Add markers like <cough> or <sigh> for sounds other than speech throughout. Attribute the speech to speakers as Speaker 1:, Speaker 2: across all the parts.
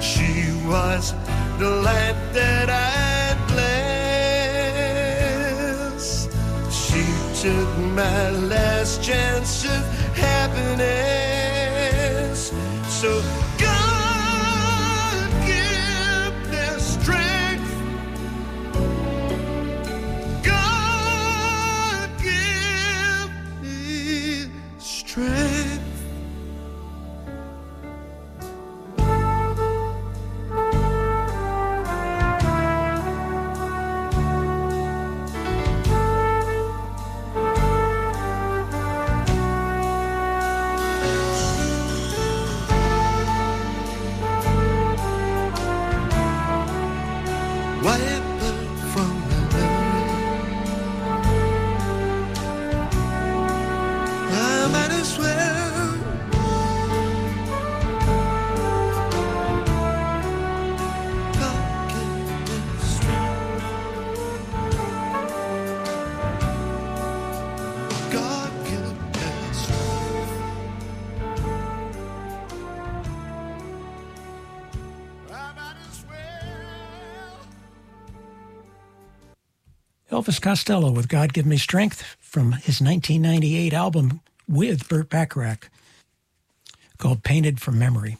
Speaker 1: She was the light that I bless. She took my last chance of happiness.
Speaker 2: Elvis Costello with God Give Me Strength from his 1998 album with Burt Bacharach called Painted from Memory.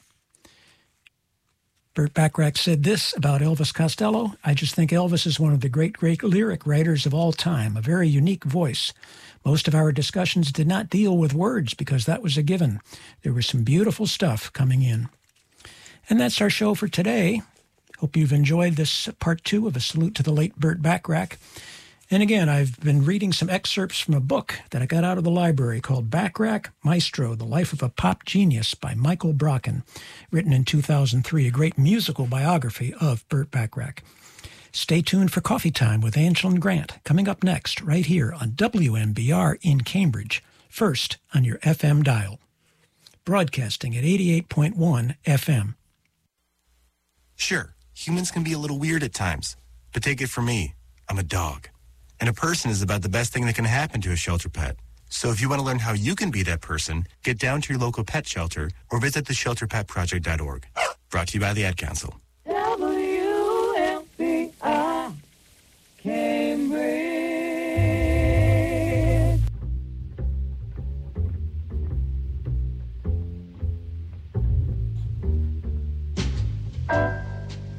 Speaker 2: Burt Bacharach said this about Elvis Costello I just think Elvis is one of the great, great lyric writers of all time, a very unique voice. Most of our discussions did not deal with words because that was a given. There was some beautiful stuff coming in. And that's our show for today. Hope you've enjoyed this part two of A Salute to the Late Burt Bacharach. And again, I've been reading some excerpts from a book that I got out of the library called Bacharach Maestro The Life of a Pop Genius by Michael Brocken, written in 2003, a great musical biography of Burt Bacharach. Stay tuned for Coffee Time with Angela and Grant, coming up next, right here on WMBR in Cambridge, first on your FM dial. Broadcasting at 88.1 FM.
Speaker 3: Sure, humans can be a little weird at times, but take it from me, I'm a dog. And a person is about the best thing that can happen to a shelter pet. So if you want to learn how you can be that person, get down to your local pet shelter or visit theshelterpetproject.org. Brought to you by the Ad Council.
Speaker 4: WMBR Cambridge.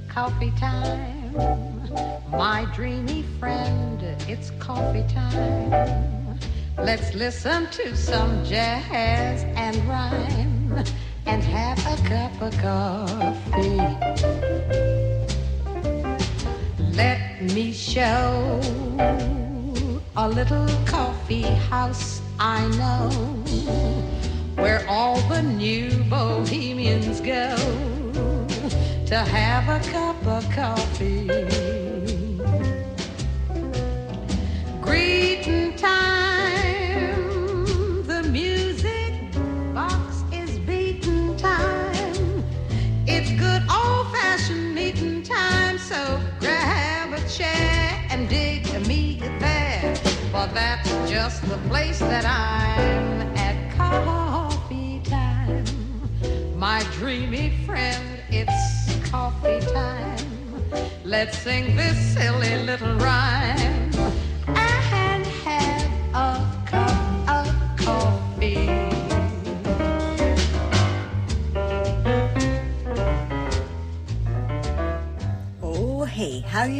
Speaker 5: Coffee time, my dreamy friend, it's coffee time. Let's listen to some jazz and rhyme and have a cup of coffee. Let me show a little coffee house I know where all the new bohemians go to have a cup of coffee. That's just the place that I'm at coffee time. My dreamy friend, it's coffee time. Let's sing this silly little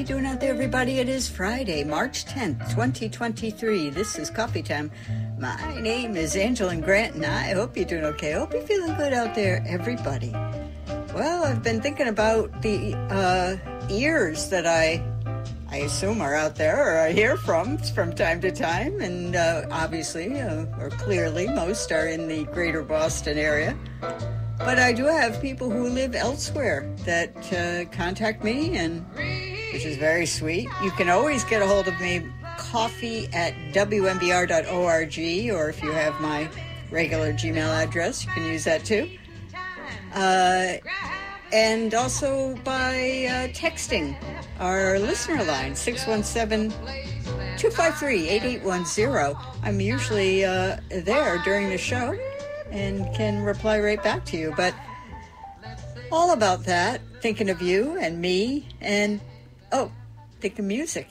Speaker 6: doing out there, everybody? It is Friday, March 10th, 2023. This is Coffee Time. My name is Angela Grant, and I hope you're doing okay. I hope you're feeling good out there, everybody. Well, I've been thinking about the uh, ears that I, I assume are out there or I hear from from time to time, and uh, obviously, uh, or clearly, most are in the greater Boston area. But I do have people who live elsewhere that uh, contact me, and which is very sweet. You can always get a hold of me, coffee at WMBR.org, or if you have my regular Gmail address, you can use that too. Uh, and also by uh, texting our listener line, 617 253 8810. I'm usually uh, there during the show and can reply right back to you. But all about that, thinking of you and me, and oh, thinking music.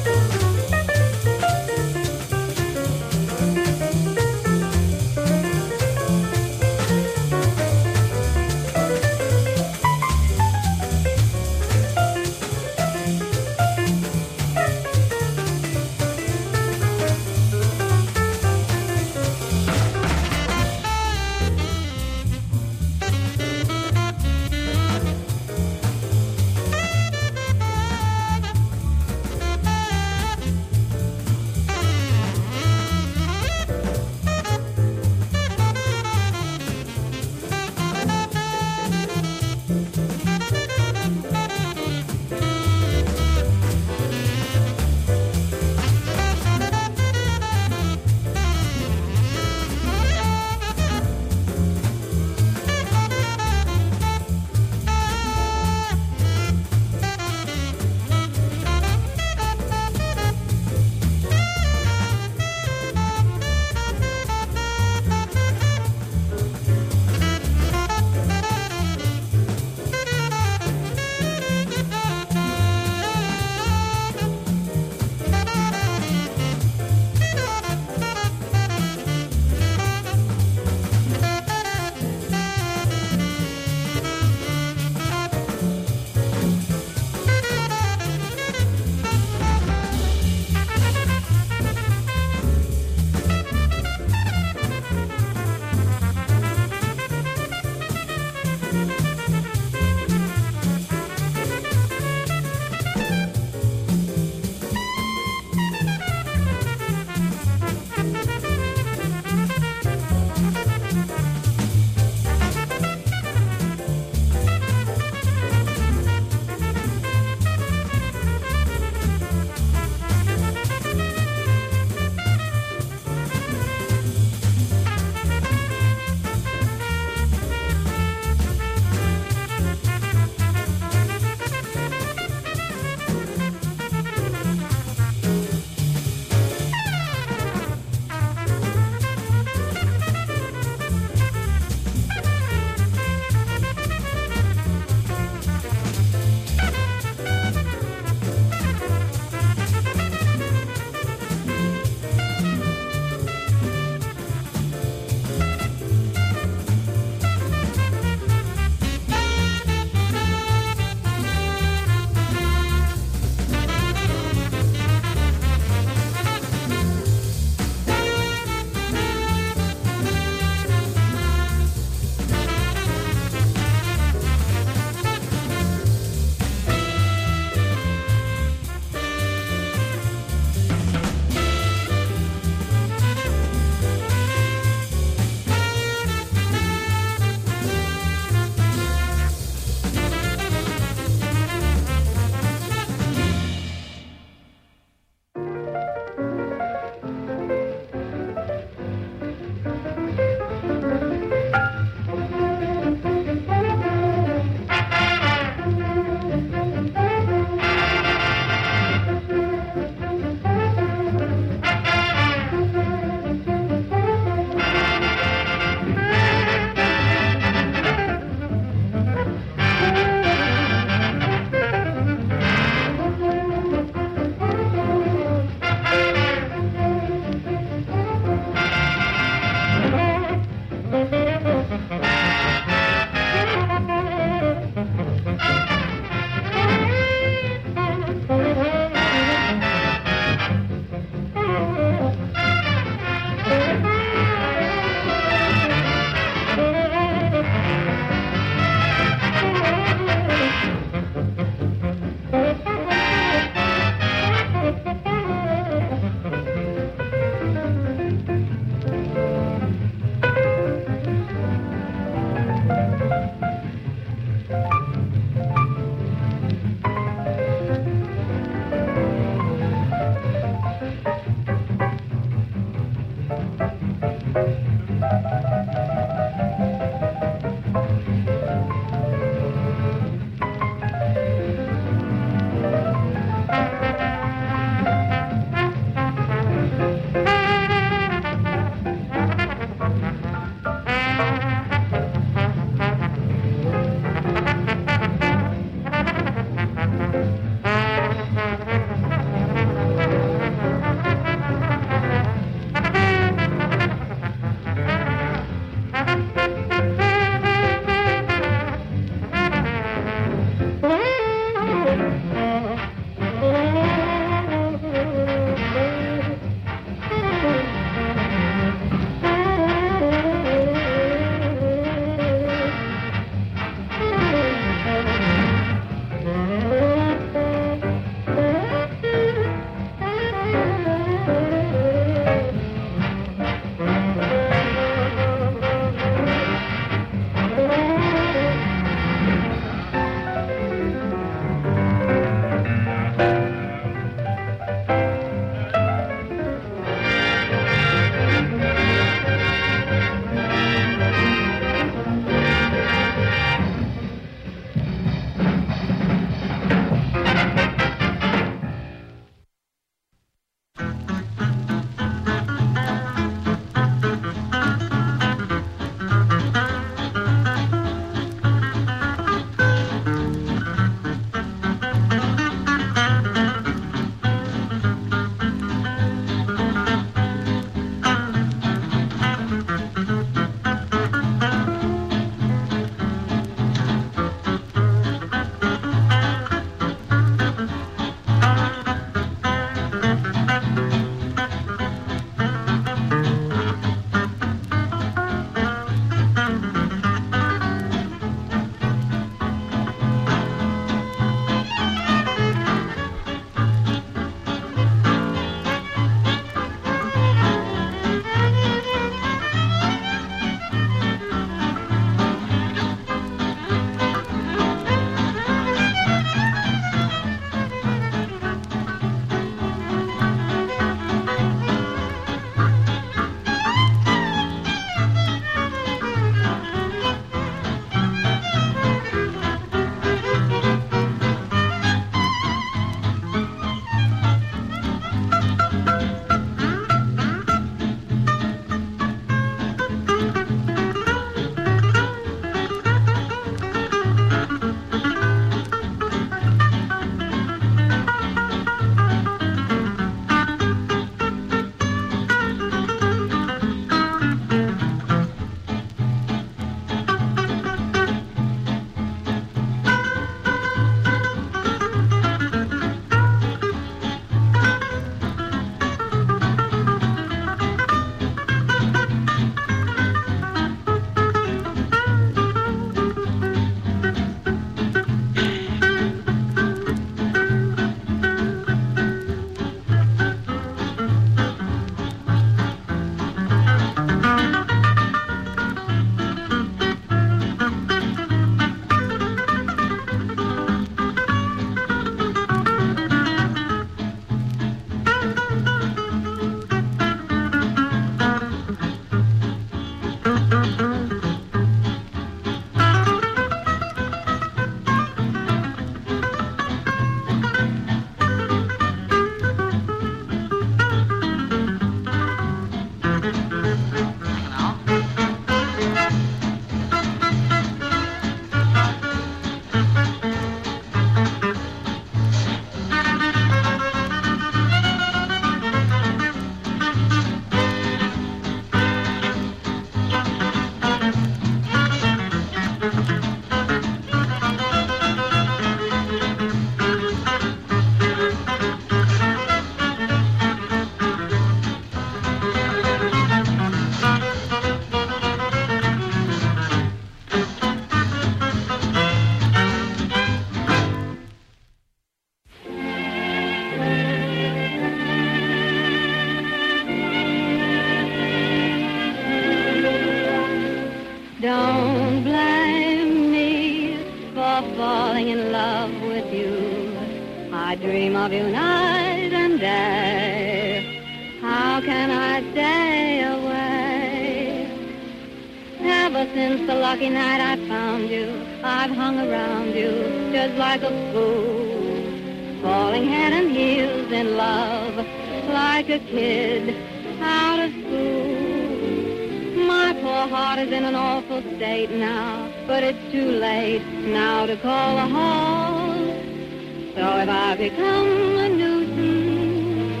Speaker 7: If I become a nuisance,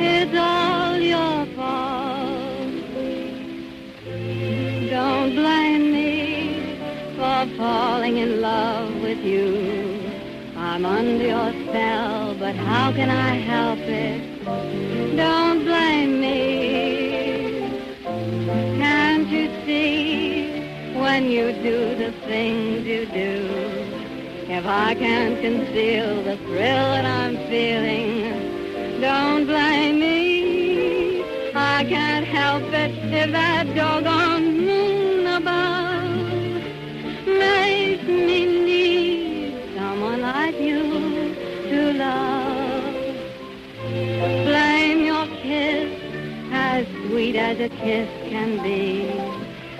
Speaker 7: it's all your fault. Don't blame me for falling in love with you. I'm under your spell, but how can I help it? Don't blame me. Can't you see when you do the things you do? If I can't conceal the thrill that I'm feeling, don't blame me. I can't help it if that doggone moon above makes me need someone like you to love. Blame your kiss as sweet as a kiss can be,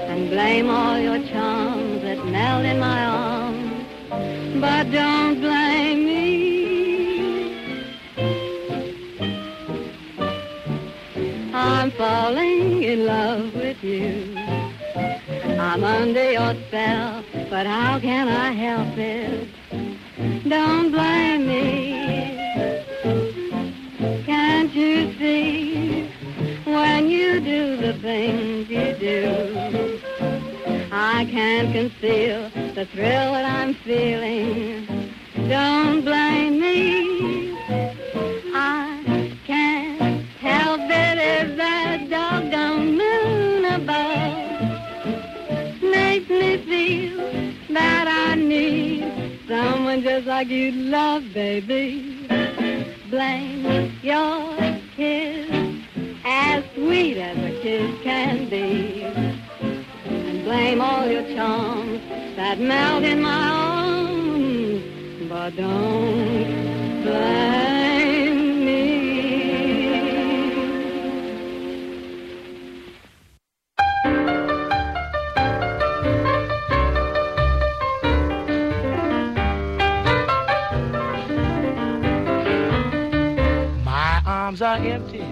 Speaker 7: and blame all your charms that melt in my arms but don't blame me. I'm falling in love with you. I'm under your spell, but how can I help it? Don't blame me. Can't you see when you do the things you do? I can't conceal the thrill that I'm feeling. Don't blame me. I can't help it if that doggone moon above makes me feel that I need someone just like you love, baby. Blame your kiss as sweet as a kiss can be blame all your charms that melt in my arms, but don't blame me.
Speaker 8: My arms are empty.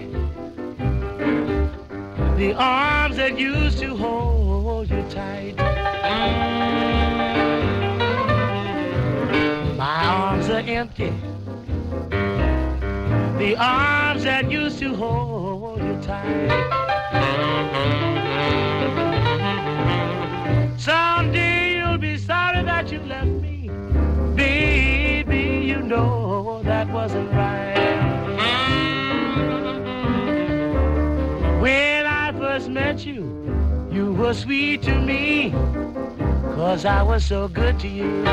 Speaker 8: The arms that used to hold hold you tight. My arms are empty. The arms that used to hold you tight. Someday you'll be sorry that you left me. Baby, you know that wasn't right. When I first met you, you were sweet to me, cause I was so good to you.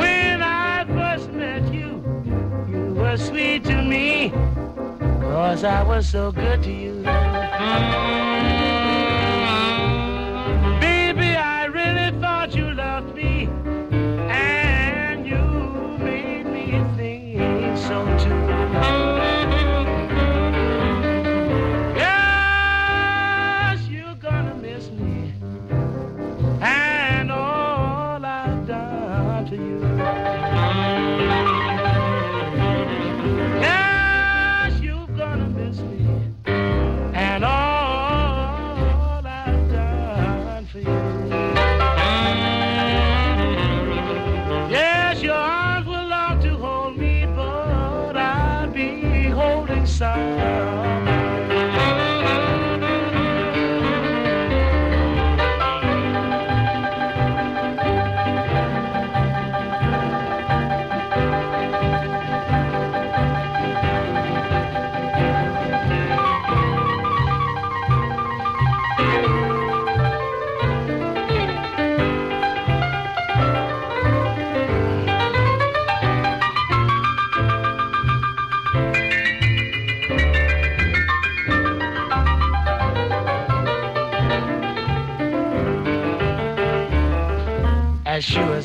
Speaker 8: When I first met you, you were sweet to me, cause I was so good to you.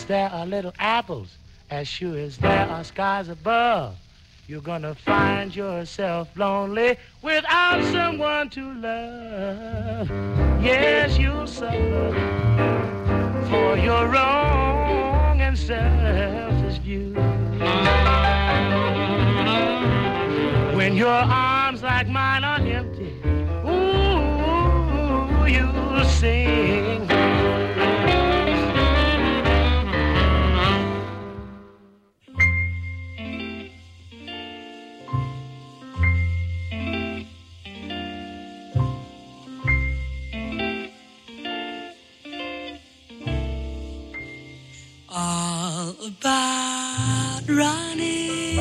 Speaker 8: As there are little apples, as sure as there are skies above, you're gonna find yourself lonely without someone to love. Yes, you'll suffer for your wrong and selfish view. When your arms like mine are empty, ooh, you'll sing.
Speaker 9: About Ronnie.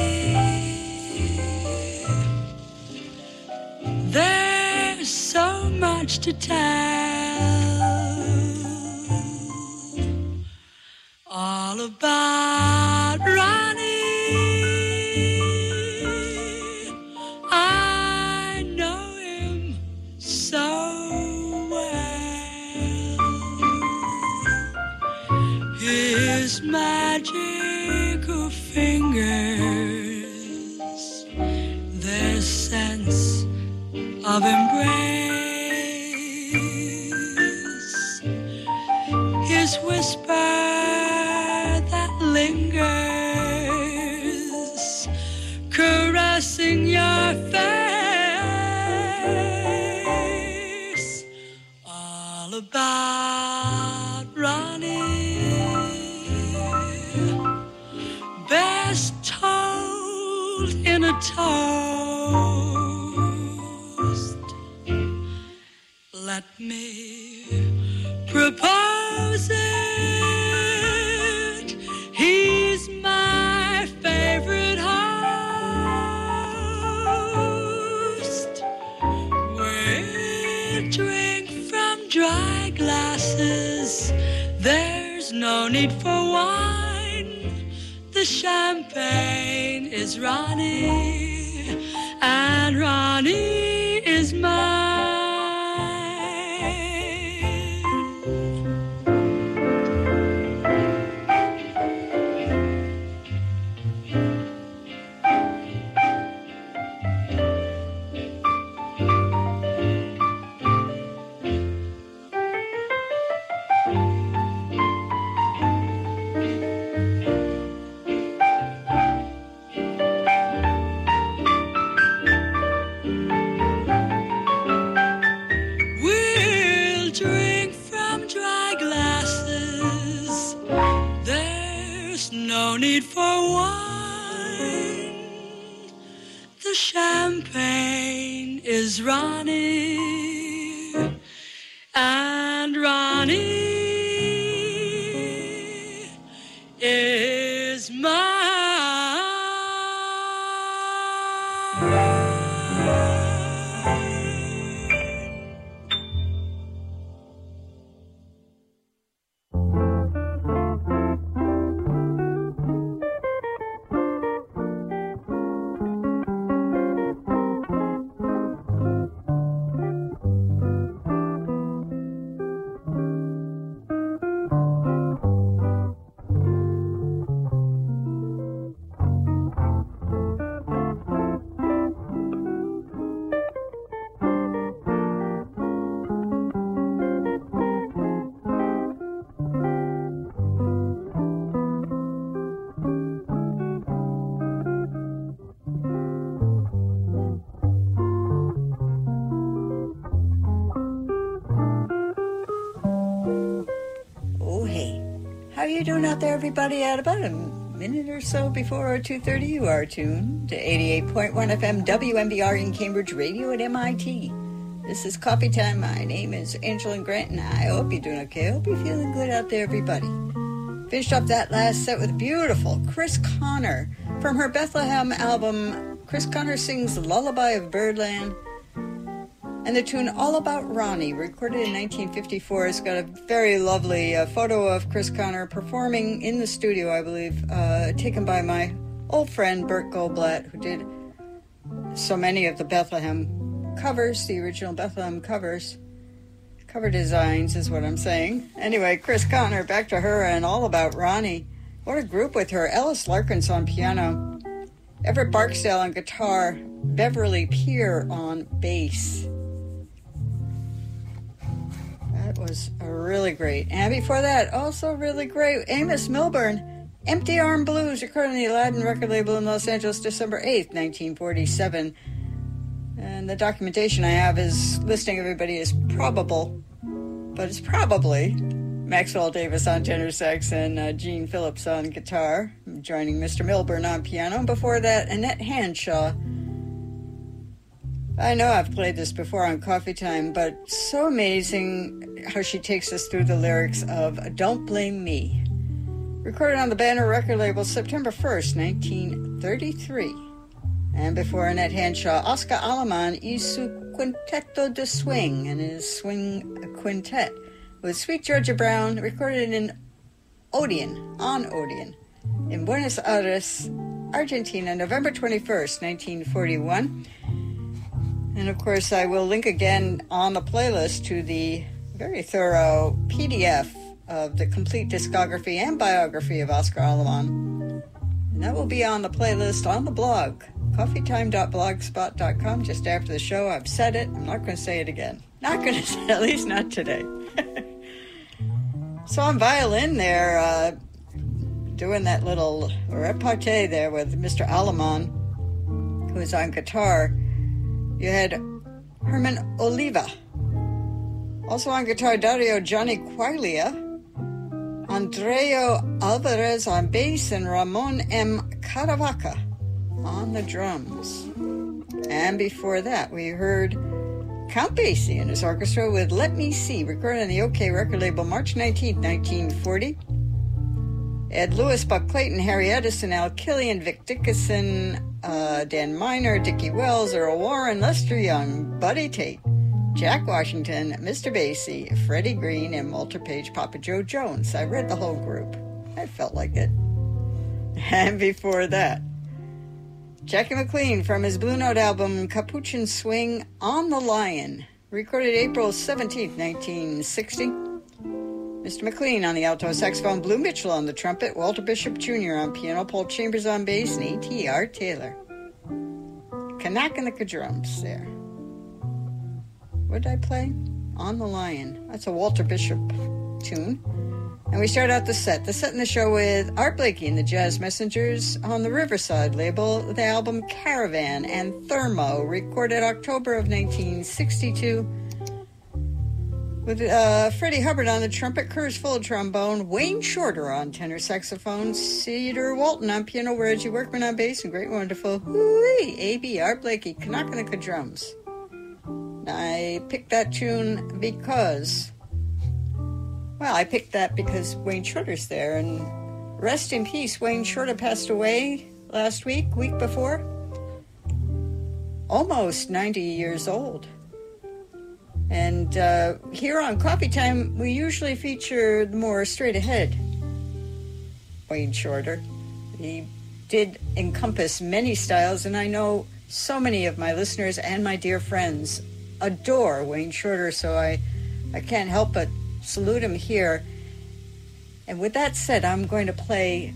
Speaker 9: There's so much to tell. All about champagne is
Speaker 6: you doing out there, everybody? At about a minute or so before our 2.30, you are tuned to 88.1 FM WMBR in Cambridge Radio at MIT. This is Coffee Time. My name is Angela Grant, and I hope you're doing okay. I hope you're feeling good out there, everybody. Finished up that last set with beautiful Chris Connor from her Bethlehem album. Chris Connor sings Lullaby of Birdland. And the tune All About Ronnie, recorded in 1954, has got a very lovely uh, photo of Chris Connor performing in the studio, I believe, uh, taken by my old friend Bert Goldblatt, who did so many of the Bethlehem covers, the original Bethlehem covers. Cover designs is what I'm saying. Anyway, Chris Connor, back to her and all about Ronnie. What a group with her. Ellis Larkins on piano, Everett Barksdale on guitar, Beverly Peer on bass. That was really great. And before that, also really great, Amos Milburn, Empty Arm Blues, recorded on the Aladdin record label in Los Angeles, December 8th, 1947. And the documentation I have is listing everybody as probable, but it's probably Maxwell Davis on tenor sax and uh, Gene Phillips on guitar, joining Mr. Milburn on piano. And before that, Annette Hanshaw. I know I've played this before on Coffee Time, but so amazing how she takes us through the lyrics of Don't Blame Me. Recorded on the Banner record label September 1st, 1933. And before Annette Hanshaw, Oscar Aleman y su Quinteto de Swing and his swing quintet with Sweet Georgia Brown, recorded in Odeon, on Odeon, in Buenos Aires, Argentina, November 21st, 1941. And of course, I will link again on the playlist to the very thorough PDF of the complete discography and biography of Oscar Aleman. And that will be on the playlist on the blog, coffeetime.blogspot.com, just after the show. I've said it. I'm not going to say it again. Not going to say, at least not today. <laughs> so on violin there, uh, doing that little repartee there with Mr. Aleman, who's on guitar. You had Herman Oliva. Also on guitar, Dario Johnny Quaglia. Andrea Alvarez on bass and Ramon M. Caravaca on the drums. And before that, we heard Count Basie and his orchestra with Let Me See, recorded on the OKeh record label March 19, 1940. Ed Lewis, Buck Clayton, Harry Edison, Al Killian, Vic Dickenson, uh, Dan Minor, Dickie Wells, Earl Warren, Lester Young, Buddy Tate, Jack Washington, Mr. Basie, Freddie Green, and Walter Page, Papa Jo Jones. I read the whole group. I felt like it. <laughs> And before that, Jackie McLean from his Blue Note album Capuchin Swing on the Lion, recorded April 17, 1960. Mr. McLean on the alto saxophone, Blue Mitchell on the trumpet, Walter Bishop Jr. on piano, Paul Chambers on bass, and A.T.R. Taylor. Kanak and the drums there. What did I play? On the Lion. That's a Walter Bishop tune. And we start out the set. The set in the show with Art Blakey and the Jazz Messengers on the Riverside label, the album Caravan and Thermo, recorded October of 1962. With uh, Freddie Hubbard on the trumpet, Curtis Fuller trombone, Wayne Shorter on tenor saxophone, Cedar Walton on piano, Reggie Workman on bass, and great wonderful hooey, A.B. Art Blakey, Kanakanika drums. I picked that tune because well, I picked that because Wayne Shorter's there, and rest in peace. Wayne Shorter passed away last week, week before. Almost 90 years old. And uh, here on Coffee Time, we usually feature more straight ahead Wayne Shorter. He did encompass many styles, and I know so many of my listeners and my dear friends adore Wayne Shorter, so I, I can't help but salute him here. And with that said, I'm going to play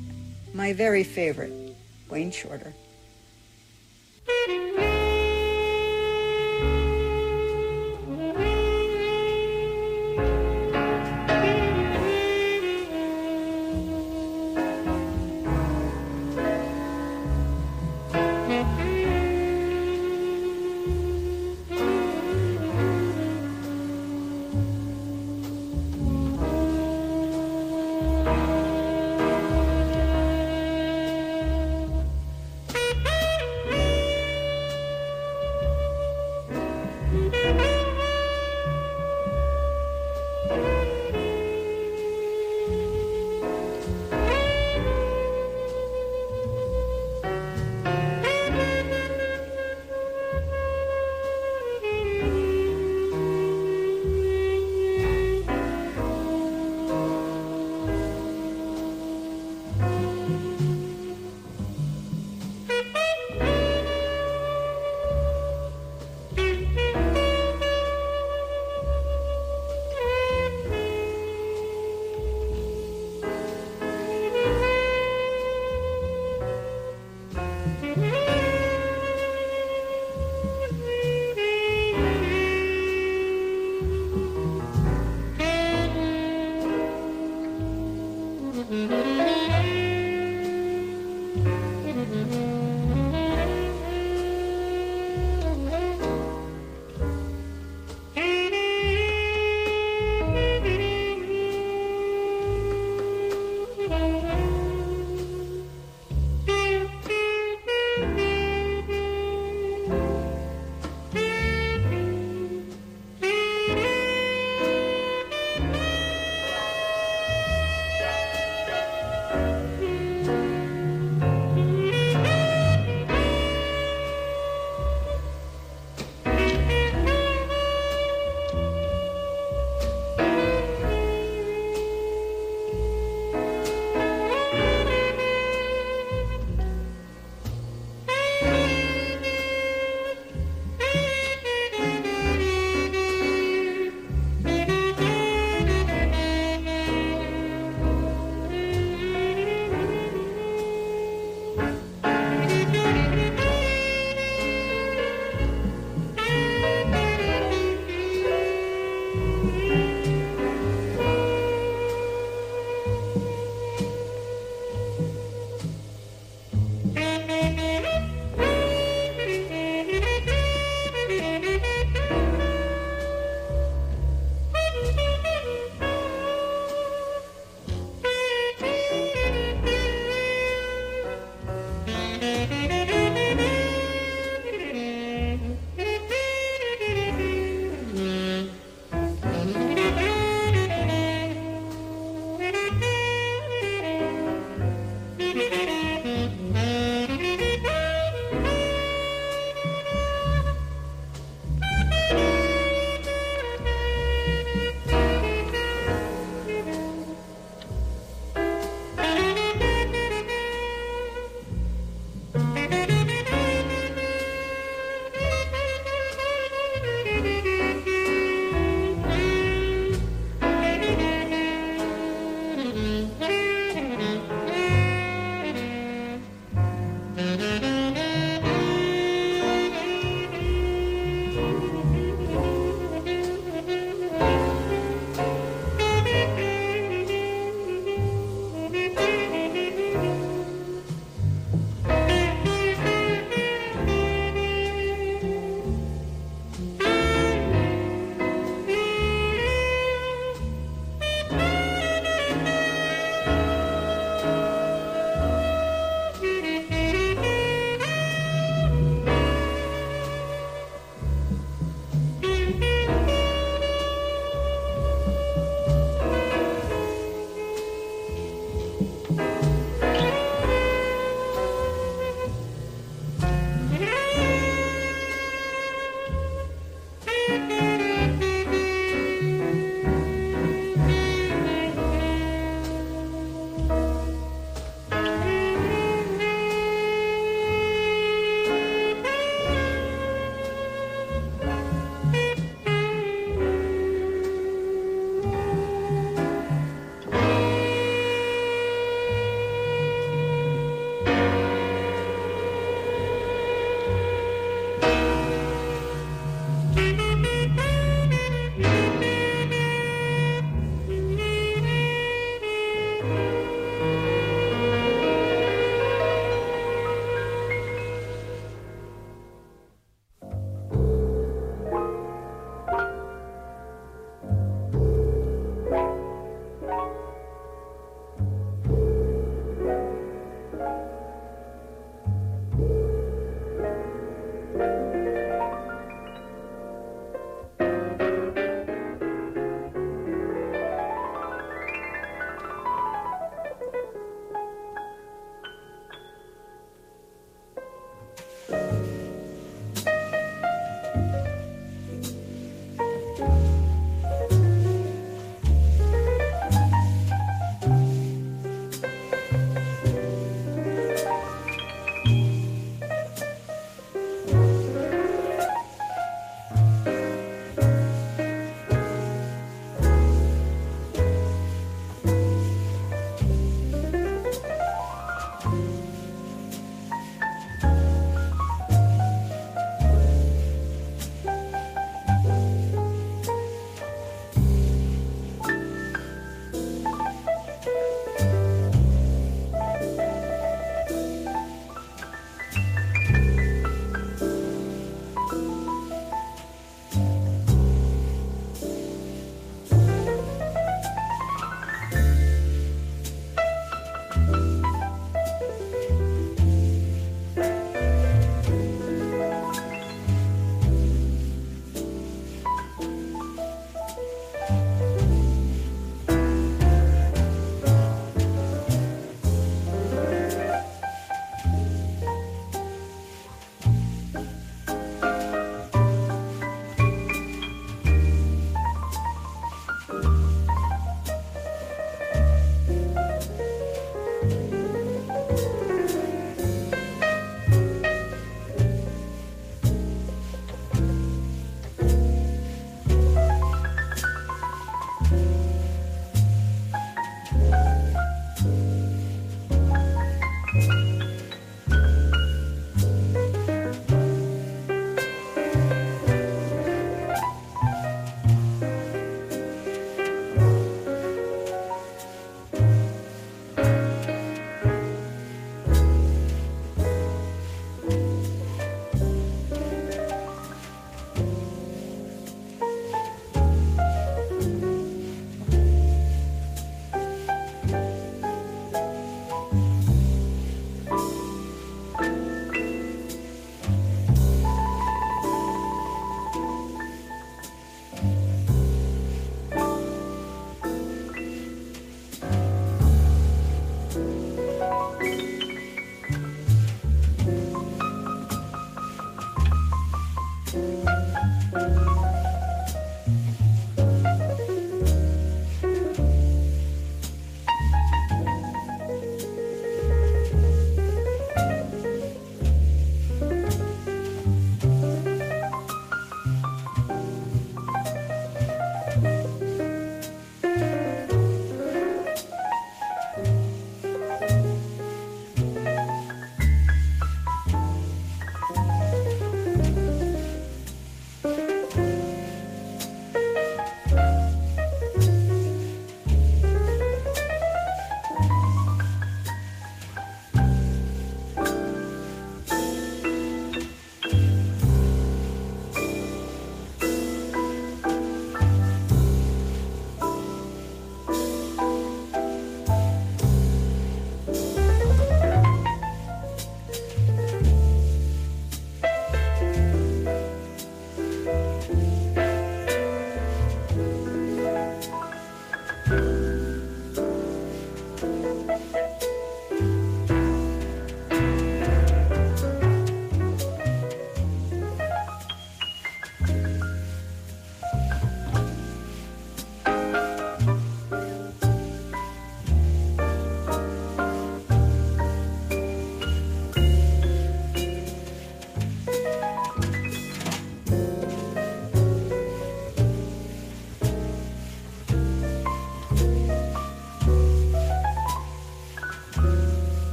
Speaker 6: my very favorite, Wayne Shorter.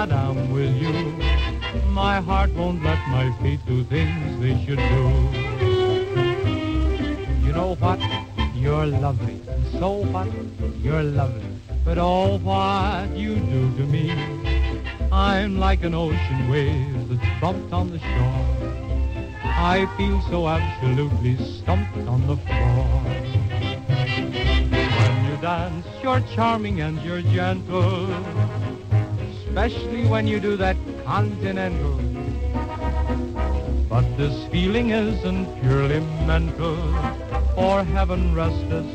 Speaker 10: Madame, with you. My heart won't let my feet do things they should do. You know what? You're lovely. So what? You're lovely. But all what you do to me. I'm like an ocean wave that's bumped on the shore. I feel so absolutely stumped on the floor. When you dance, you're charming and you're gentle. Especially when you do that continental. But this feeling isn't purely mental. For heaven rest us,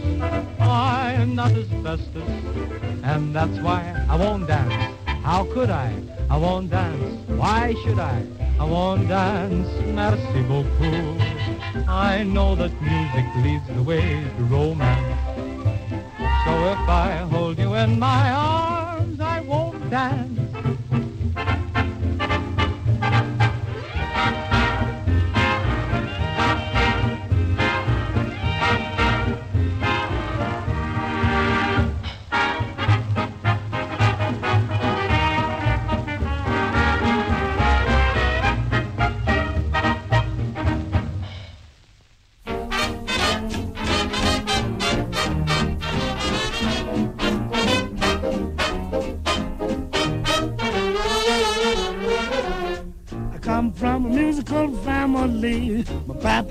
Speaker 10: I'm not asbestos. And that's why I won't dance. How could I? I won't dance. Why should I? I won't dance. Merci beaucoup. I know that music leads the way to romance. So if I hold you in my arms, I won't dance.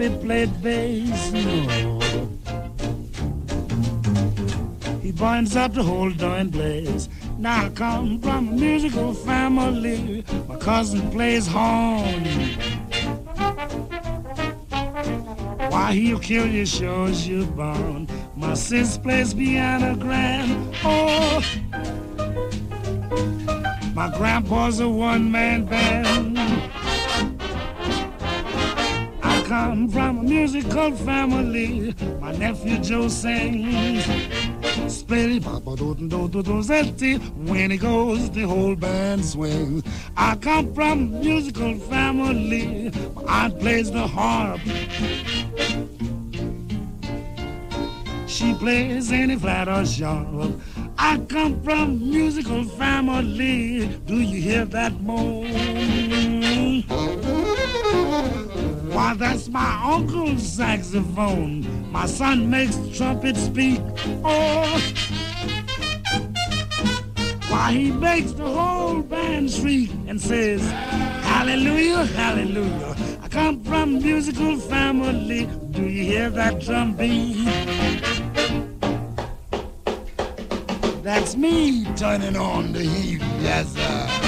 Speaker 8: Pappy played bass. No. He binds up the whole darn place. Now I come from a musical family. My cousin plays horn. Why he'll kill you shows you're born. My sis plays piano grand. Oh, my grandpa's a one-man band. Come from a musical family. My nephew Joe sings. Splitty papa do do do do zetti. When he goes, the whole band swings. I come from a musical family. My aunt plays the harp. She plays any flat or sharp. I come from a musical family. Do you hear that moan? Why, that's my uncle's saxophone. My son makes trumpet speak. Oh, why he makes the whole band shriek and says, Hallelujah, Hallelujah. I come from musical family. Do you hear that drum beat? That's me turning on the heat, yes sir.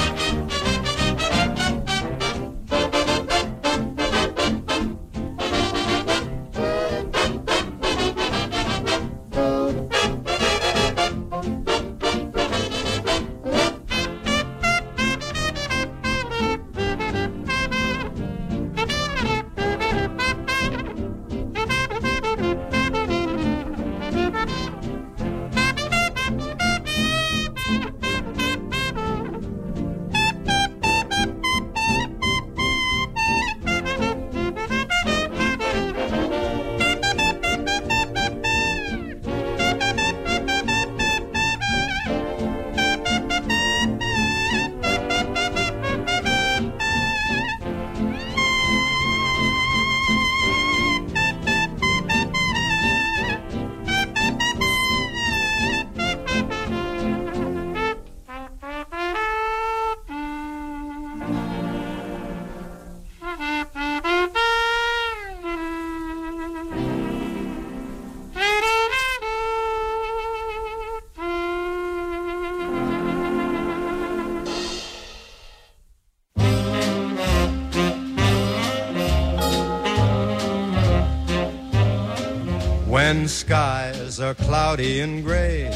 Speaker 11: When skies are cloudy and gray,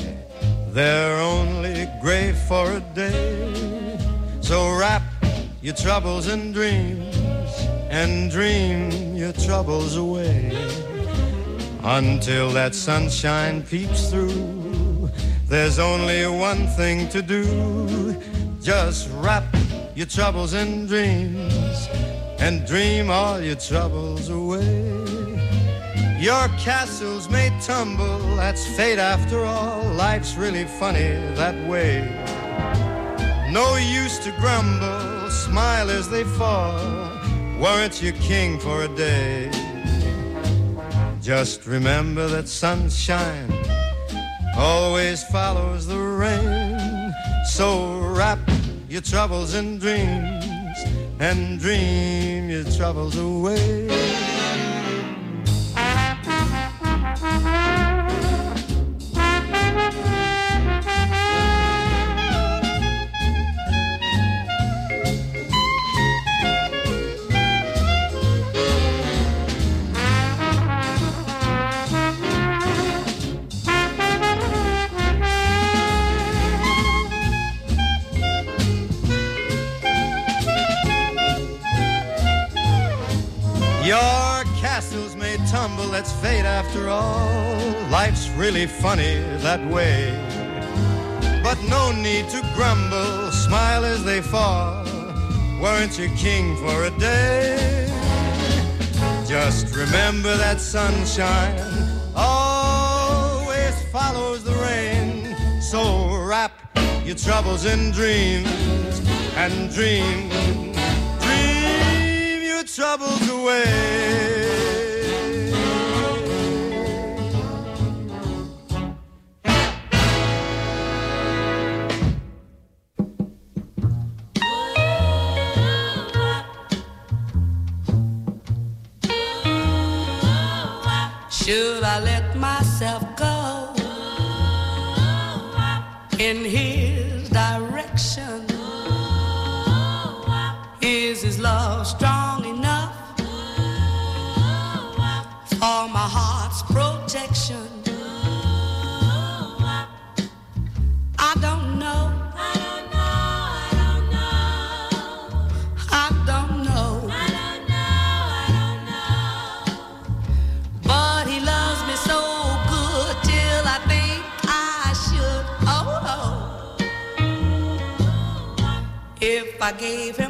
Speaker 11: they're only gray for a day. So wrap your troubles in dreams and dream your troubles away. Until that sunshine peeps through, there's only one thing to do. Just wrap your troubles in dreams and dream all your troubles away. Your castles may tumble, that's fate after all. Life's really funny that way.
Speaker 1: No use to grumble, smile as they fall. Weren't you king for a day? Just remember that sunshine always follows the rain. So wrap your troubles in dreams and dream your troubles away. After all. Life's really funny that way. But no need to grumble, smile as they fall. Weren't you king for a day? Just remember that sunshine always follows the rain. So wrap your troubles in dreams and dream, dream your troubles away.
Speaker 12: In his I gave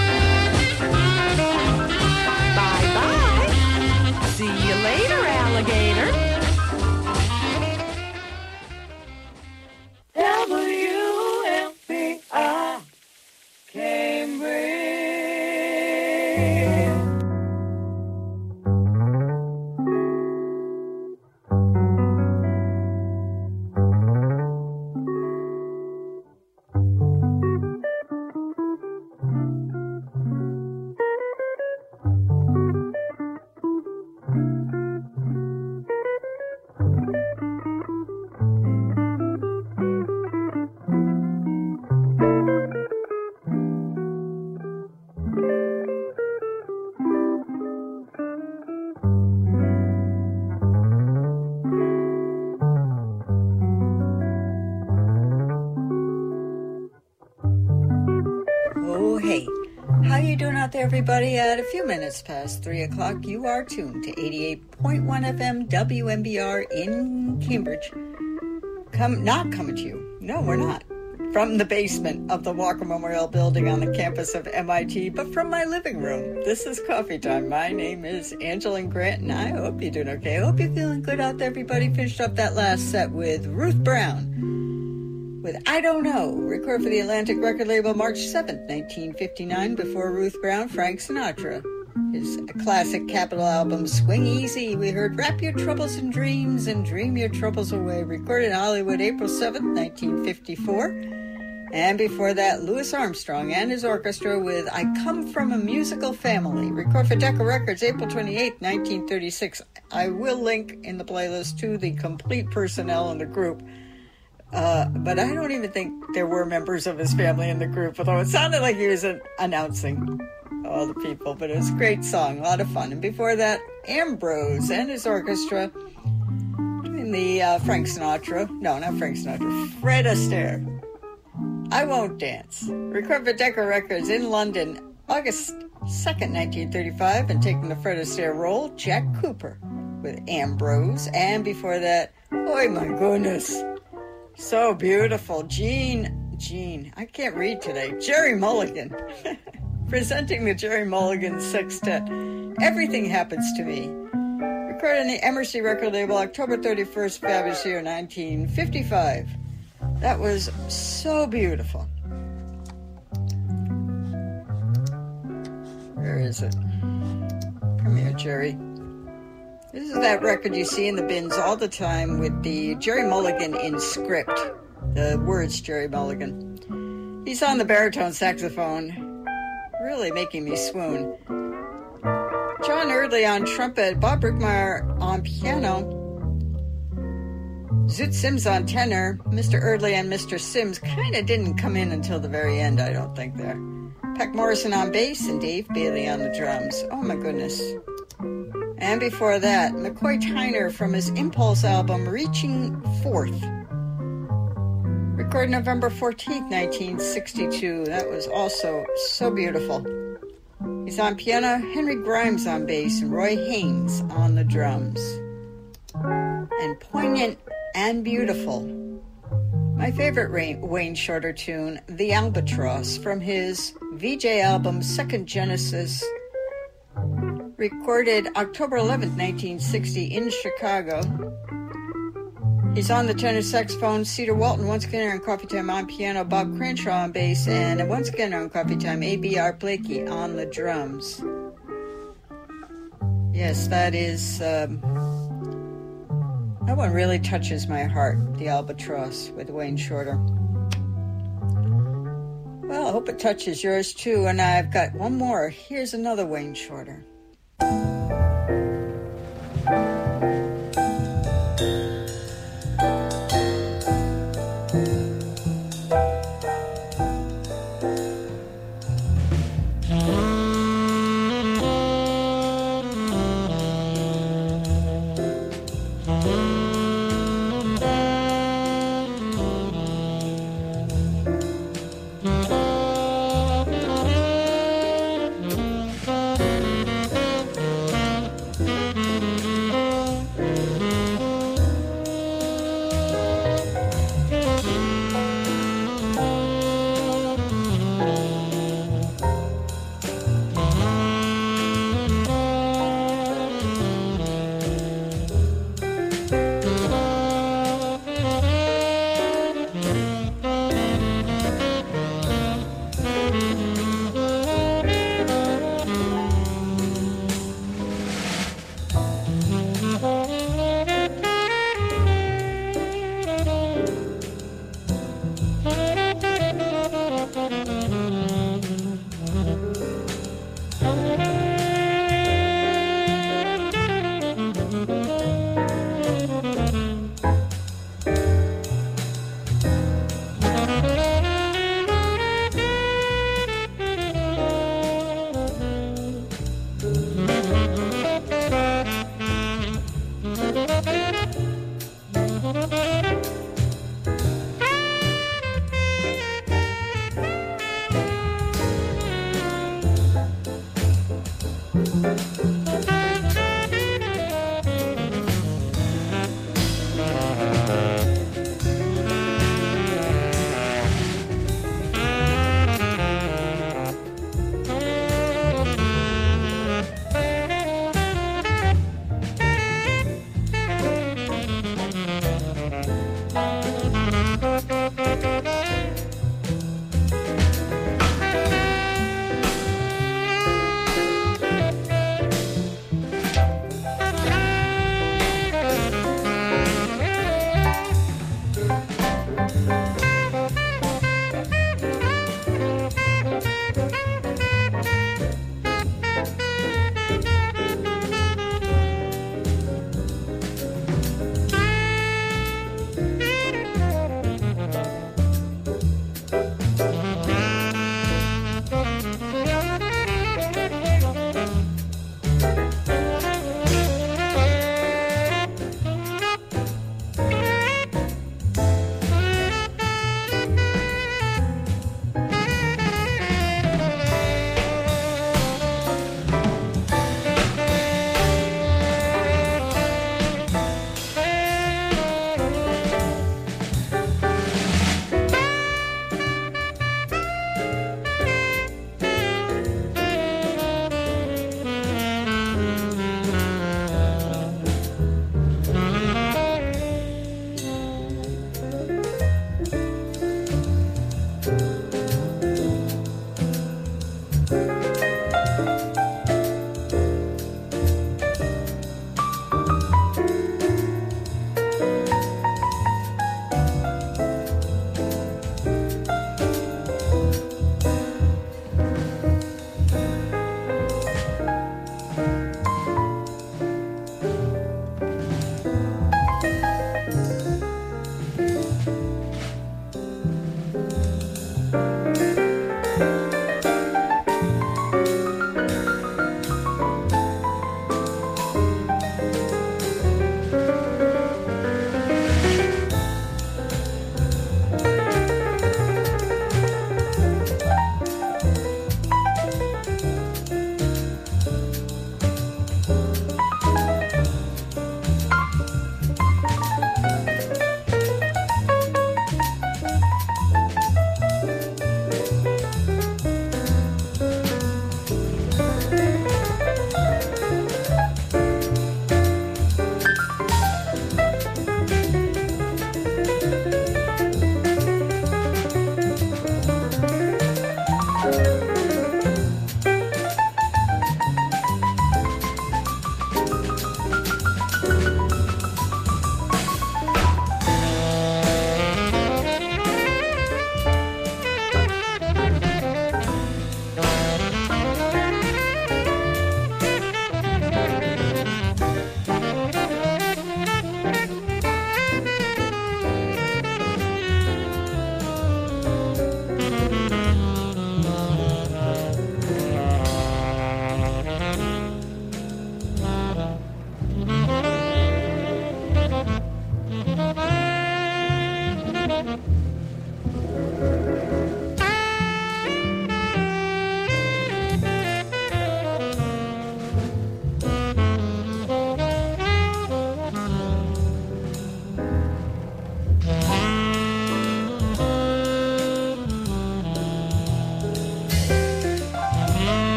Speaker 6: Minutes past 3 o'clock, you are tuned to 88.1 FM WMBR in Cambridge. Come, not coming to you. No, we're not. From the basement of the Walker Memorial Building on the campus of MIT, but from my living room. This is Coffee Time. My name is Angeline Grant, and I hope you're doing okay. I hope you're feeling good out there, everybody. Finished up that last set with Ruth Brown with I Don't Know, recorded for the Atlantic record label March 7th, 1959, before Ruth Brown, Frank Sinatra. His classic Capitol album, Swing Easy, we heard Wrap Your Troubles in Dreams and Dream Your Troubles Away, recorded in Hollywood April 7th, 1954. And before that, Louis Armstrong and his orchestra with I Come From a Musical Family, recorded for Decca Records April 28, 1936. I will link in the playlist to the complete personnel in the group. Uh, but I don't even think there were members of his family in the group, although it sounded like he was an- announcing all the people. But it was a great song, a lot of fun. And before that, Ambrose and his orchestra in the uh, Frank Sinatra, no, not Frank Sinatra, Fred Astaire. I Won't Dance. Recorded for Decca Records in London, August 2nd, 1935, and taking the Fred Astaire role, Jack Cooper with Ambrose. And before that, oh my goodness. So beautiful. Gene, Gene, I can't read today. Gerry Mulligan. <laughs> Presenting the Gerry Mulligan Sextet. Everything Happens to Me. Recorded on the EmArcy record label October 31st, fabulous year 1955. That was so beautiful. Where is it? Come here, Gerry. This is that record you see in the bins all the time with the Gerry Mulligan in script. The words Gerry Mulligan. He's on the baritone saxophone, really making me swoon. Jon Eardley on trumpet, Bob Brookmeyer on piano, Zoot Sims on tenor. Mr. Eardley and Mr. Sims kind of didn't come in until the very end, I don't think, there. Peck Morrison on bass and Dave Bailey on the drums. Oh my goodness. And before that, McCoy Tyner from his Impulse album Reaching Forth. Recorded November 14th, 1962. That was also so beautiful. He's on piano, Henry Grimes on bass, and Roy Haynes on the drums. And poignant and beautiful. My favorite Wayne Shorter tune, The Albatross, from his Vee-Jay album Second Genesis recorded October 11th, 1960 in Chicago. He's on the tenor saxophone, Cedar Walton once again on Coffee Time on piano, Bob Cranshaw on bass, and once again on Coffee Time, Art Blakey on the drums. Yes, that is. Um, that one really touches my heart, The Albatross with Wayne Shorter. Well, I hope it touches yours too, and I've got one more. Here's another Wayne Shorter.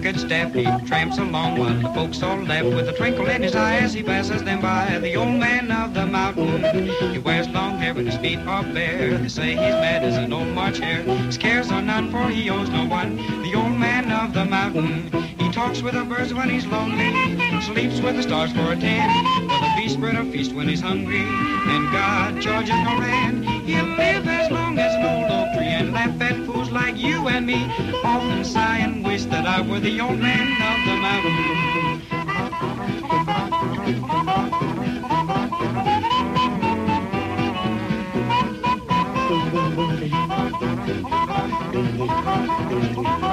Speaker 13: Crooked staff, he tramps along while the folks all laugh with a twinkle in his eye as he passes them by. The old man of the mountain. He wears long hair and his feet are bare. They say he's mad as an old March hare. His cares are none, for he owes no one. The old man of the mountain. He talks with the birds when he's lonely. Sleeps with the stars for a tan. With a beast spread a feast when he's hungry. And God charges no rent. He'll live as long as an old oak tree and laugh at fools like you and me. Often sigh and wish I were the old man of the mountain.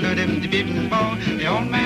Speaker 13: Do them the bib, bo, the old man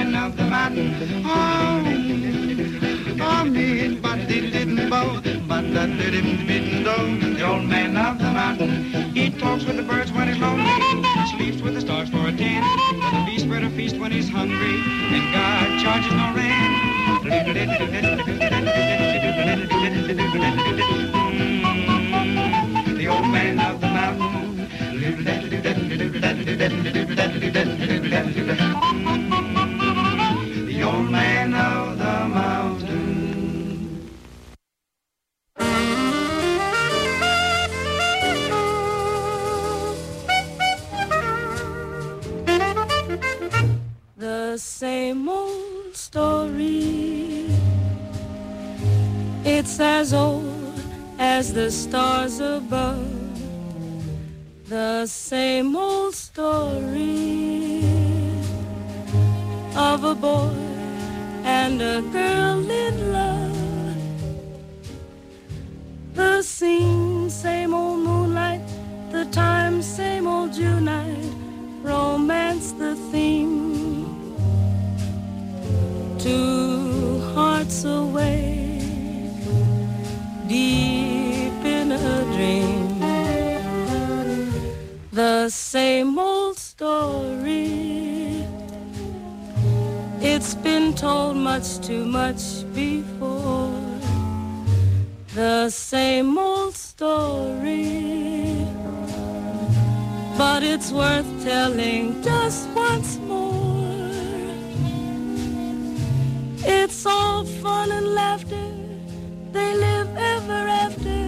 Speaker 13: the stars
Speaker 9: above. The same old story of a boy and a girl told much too much before. The same old story. But it's worth telling just once more. It's all fun and laughter. They live ever after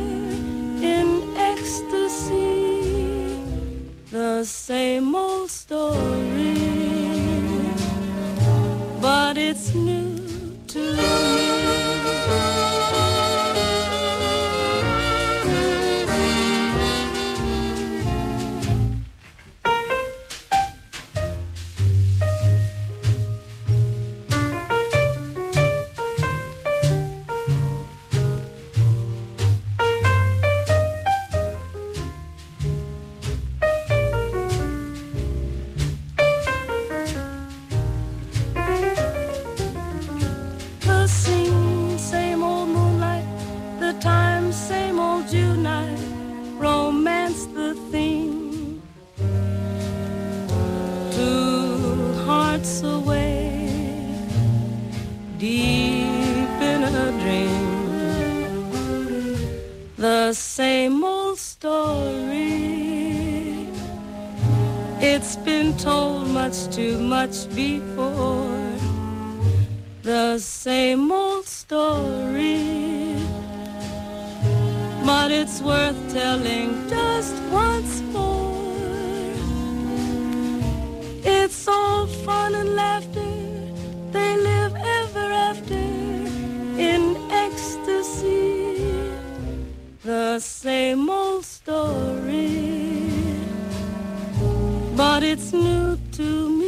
Speaker 9: in ecstasy. The same old story. It's new to The much before the same old story. But it's worth telling just once more. It's all fun and laughter. They live ever after in ecstasy. The same old story. But it's new to me.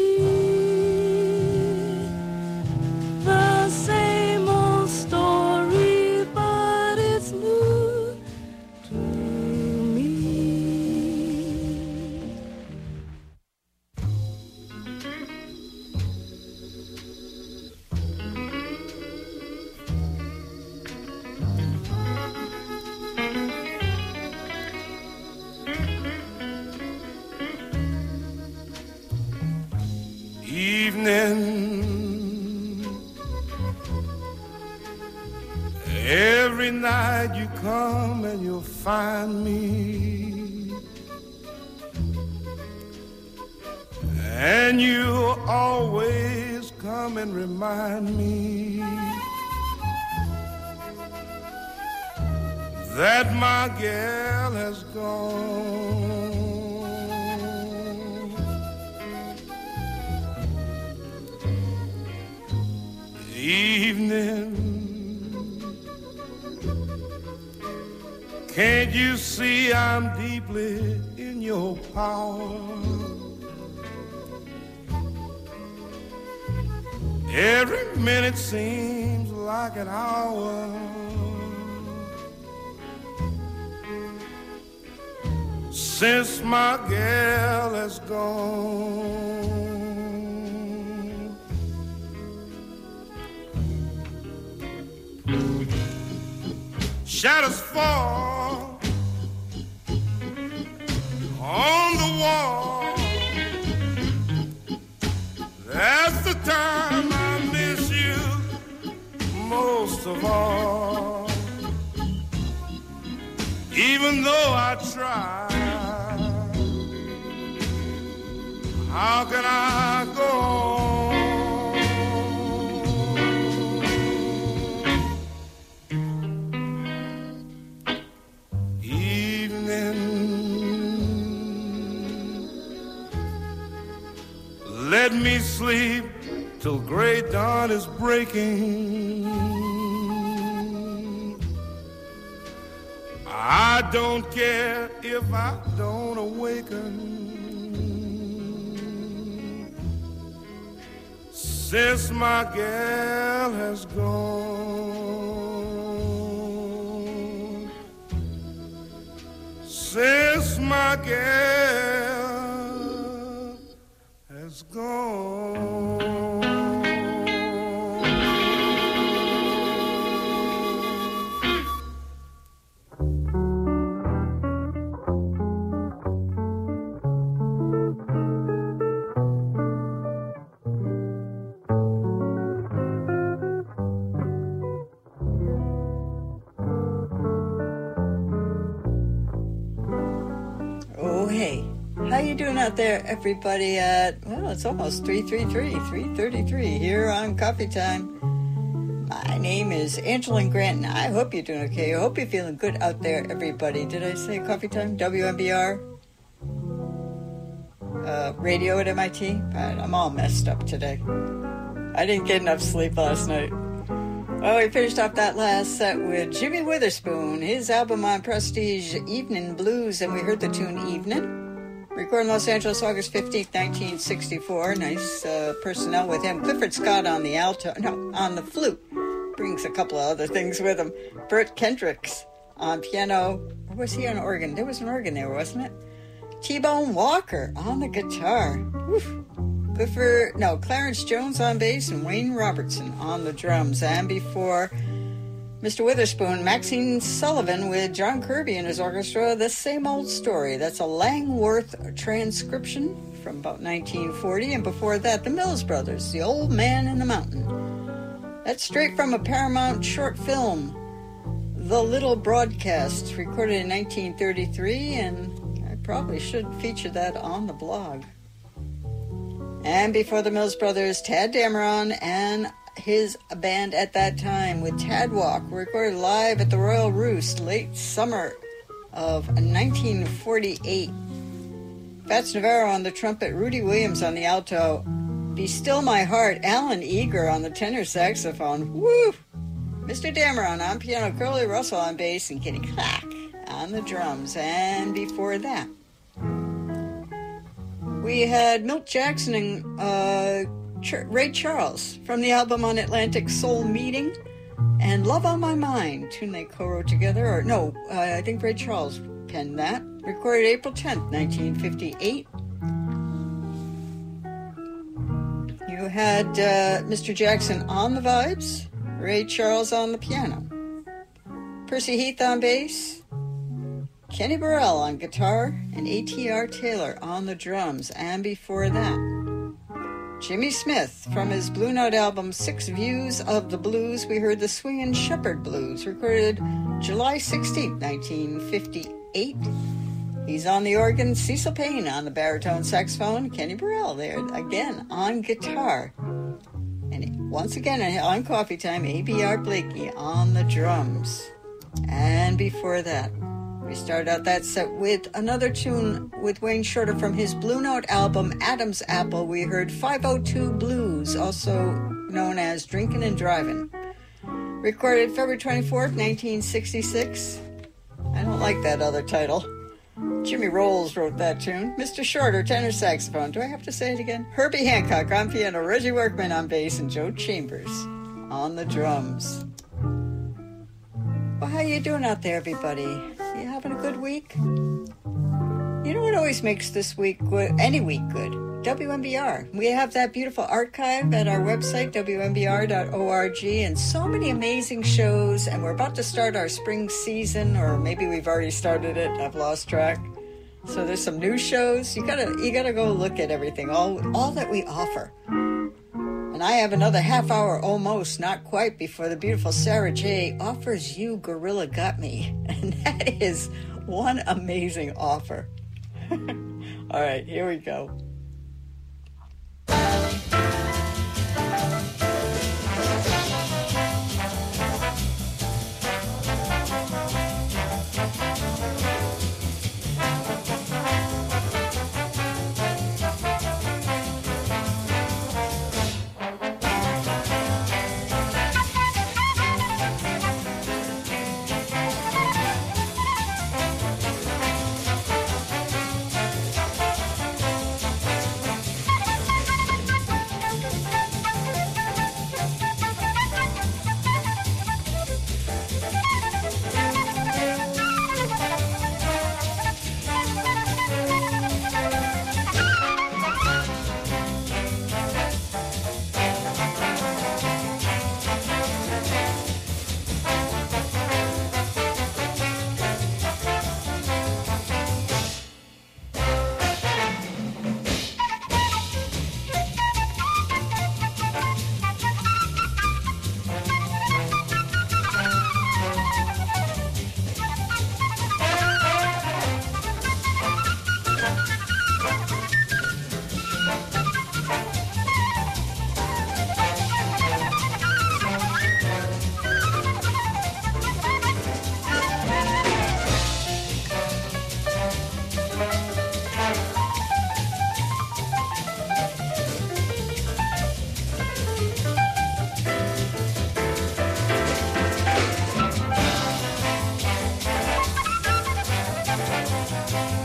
Speaker 14: Come and you'll find me. And you always come and remind me that my gal has gone. Evening, can't you see I'm deeply in your power? Every minute seems like an hour. Since my girl has gone. Shadows fall on the wall. That's the time I miss you most of all. Even though I try, how can I go on? Let me sleep till gray dawn is breaking. I don't care if I don't awaken. Since my gal has gone. Since my gal has
Speaker 6: out there, everybody? At well, it's almost 333, 333 here on Coffee Time. My name is Angeline Grant, and I hope you're doing okay. I hope you're feeling good out there, everybody. Did I say Coffee Time? WMBR? Uh, radio at MIT? God, I'm all messed up today. I didn't get enough sleep last night. Well, we finished off that last set with Jimmy Witherspoon, his album on Prestige Evening Blues, and we heard the tune Evening. Recorded in Los Angeles, August 15th, 1964. Nice uh, personnel with him. Clifford Scott on the alto, no, on the flute. Brings a couple of other things with him. Bert Kendrix on piano. Or was he on organ? There was an organ there, wasn't it? T-Bone Walker on the guitar. Clifford, no, Clarence Jones on bass and Wayne Robertson on the drums. And before Mr. Witherspoon, Maxine Sullivan with John Kirby and his orchestra, The Same Old Story. That's a Lang-Worth transcription from about 1940. And before that, the Mills Brothers, The Old Man in the Mountain. That's straight from a Paramount short film, The Little Broadcast, recorded in 1933. And I probably should feature that on the blog. And before the Mills Brothers, Tadd Dameron and his band at that time with Tad Walk recorded live at the Royal Roost late summer of 1948. Fats Navarro on the trumpet, Rudy Williams on the alto, Be Still My Heart, Allen Eager on the tenor saxophone, woo! Mr. Dameron on piano, Curly Russell on bass, and Kenny Clarke on the drums. And before that, we had Milt Jackson and uh, Ch- Ray Charles from the album on Atlantic Soul Meeting and Love on My Mind, tune they co-wrote together. Or no, uh, I think Ray Charles penned that. Recorded April 10th, 1958. You had uh, Mr. Jackson on the vibes, Ray Charles on the piano, Percy Heath on bass, Kenny Burrell on guitar, and Art Taylor on the drums. And before that, Jimmy Smith from his Blue Note album Six Views of the Blues. We heard the Swingin' Shepherd Blues, recorded July 16, 1958. He's on the organ, Cecil Payne on the baritone saxophone, Kenny Burrell there again on guitar. And once again uh, on Coffee Time, Art Blakey on the drums. And before that, we started out that set with another tune with Wayne Shorter from his Blue Note album, Adam's Apple. We heard 502 Blues, also known as Drinking and Driving. Recorded February 24th, 1966. I don't like that other title. Jimmy Rowles wrote that tune. Mr. Shorter, tenor saxophone. Do I have to say it again? Herbie Hancock on piano, Reggie Workman on bass, and Joe Chambers on the drums. Well, how you doing out there, everybody? You having a good week? You know what always makes this week any week good? WMBR. We have that beautiful archive at our website, WMBR.org, and so many amazing shows. And we're about to start our spring season, or maybe we've already started it. I've lost track. So there's some new shows. You gotta you gotta go look at everything, all all that we offer. And I have another half hour almost, not quite, before the beautiful Sarah J offers you Gorilla Got Me. <laughs> And that is one amazing offer. <laughs> All right, here we go.
Speaker 8: change.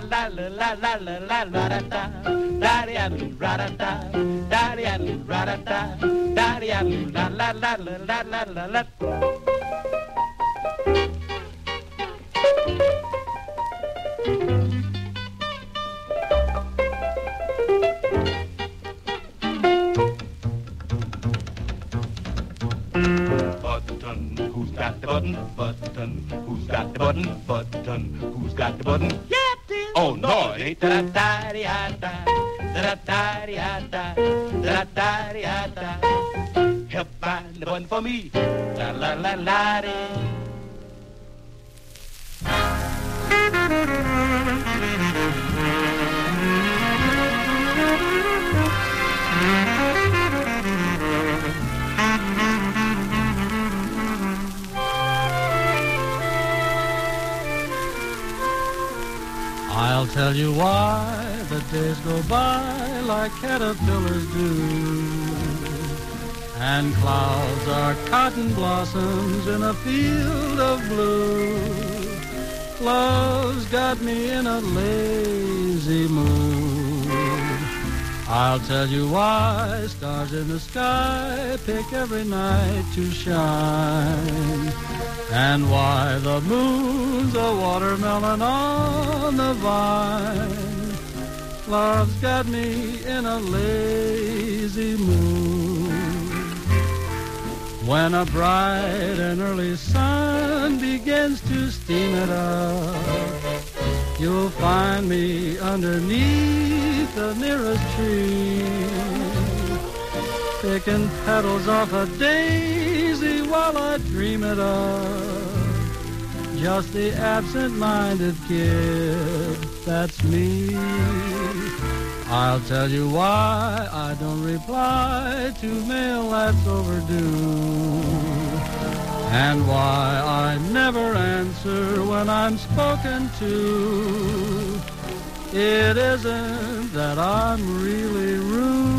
Speaker 8: Da-di-da-loo, la-la-la-la-la-la-la-la, ra-da-da, da-di-da-loo, ra-da-da, da-di-da-loo, ra-da-da, da-di-da-loo, la-la-la-la-la-la-la-la. Button, who's got the button? Button, who's got the button? Button, who's got the button? Yeah, Oh, no, it ain't that. Help find the one for me. La la la la.
Speaker 15: I'll tell you why the days go by like caterpillars do. And clouds are cotton blossoms in a field of blue. Love's got me in a lazy mood. I'll tell you why stars in the sky pick every night to shine. And why the moon's a watermelon on the vine. Love's got me in a lazy mood. When a bright and early sun begins to steam it up, you'll find me underneath the nearest tree, picking petals off a daisy while I dream it up. Just the absent-minded kid, that's me. I'll tell you why I don't reply to mail that's overdue. And why I never answer when I'm spoken to. It isn't that I'm really rude.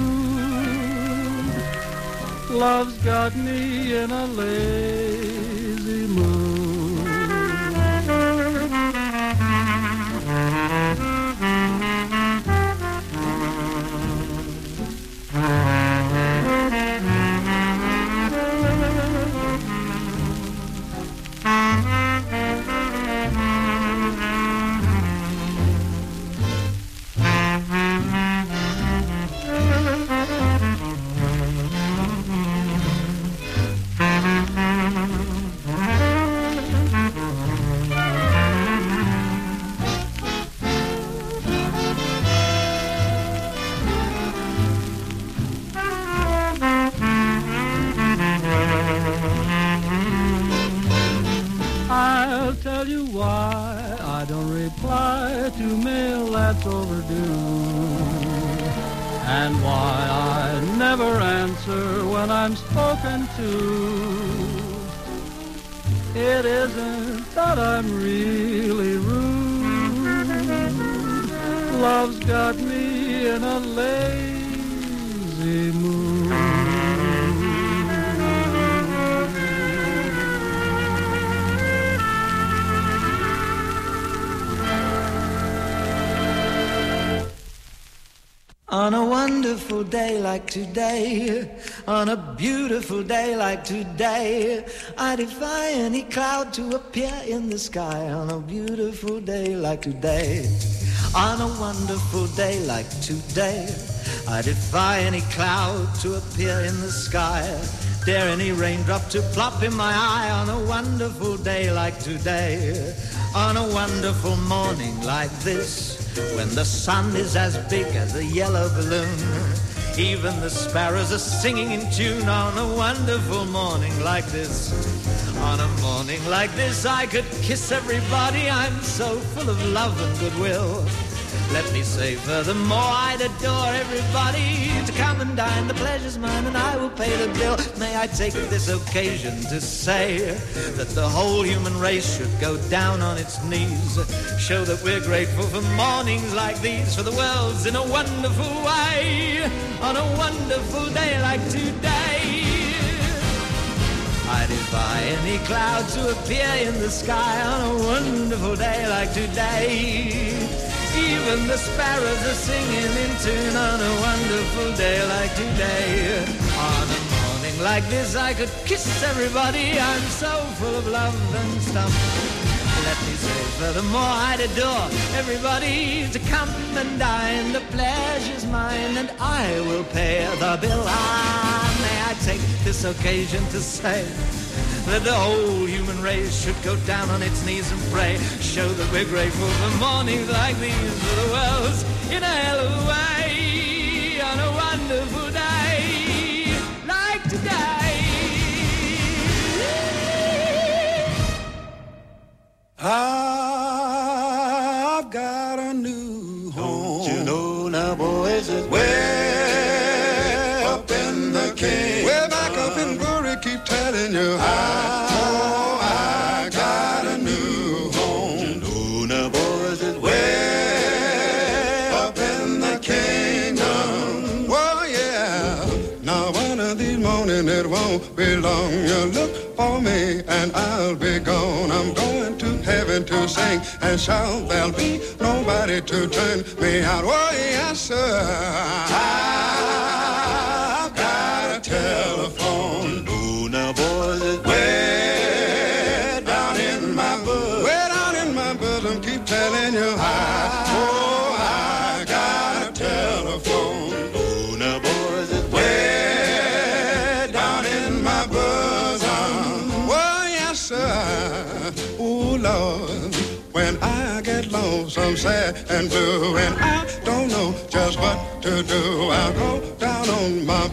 Speaker 15: Love's got me in a lazy mood. Tell you why I don't reply to mail that's overdue. And why I never answer when I'm spoken to. It isn't that I'm really rude. Love's got me in a lazy mood.
Speaker 16: Wonderful day like today, on a beautiful day like today, I defy any cloud to appear in the sky. On a beautiful day like today, on a wonderful day like today, I defy any cloud to appear in the sky. Dare any raindrop to plop in my eye on a wonderful day like today, on a wonderful morning like this. When the sun is as big as a yellow balloon, even the sparrows are singing in tune on a wonderful morning like this. On a morning like this, I could kiss everybody. I'm so full of love and goodwill. Let me say furthermore, I'd adore everybody to come and dine. The pleasure's mine and I will pay the bill. May I take this occasion to say that the whole human race should go down on its knees. Show that we're grateful for mornings like these, for the world's in a wonderful way, on a wonderful day like today. I defy any cloud to appear in the sky on a wonderful day like today. Even the sparrows are singing in tune on a wonderful day like today. On a morning like this, I could kiss everybody. I'm so full of love and stuff. Let me say, furthermore, I'd adore everybody to come and dine. The pleasure's mine, and I will pay the bill. Ah, may I take this occasion to say that the whole human race should go down on its knees and pray. Show that we're grateful for mornings like these, for the world's in a hell of a way on a wonderful day like today.
Speaker 14: I've got a new home. Don't you know now, boys, it's and I'll be gone. I'm going to heaven to sing and shout. There'll be nobody to turn me out. Oh, yes, sir. I've and blue, and I don't know just what to do, I'll go down on my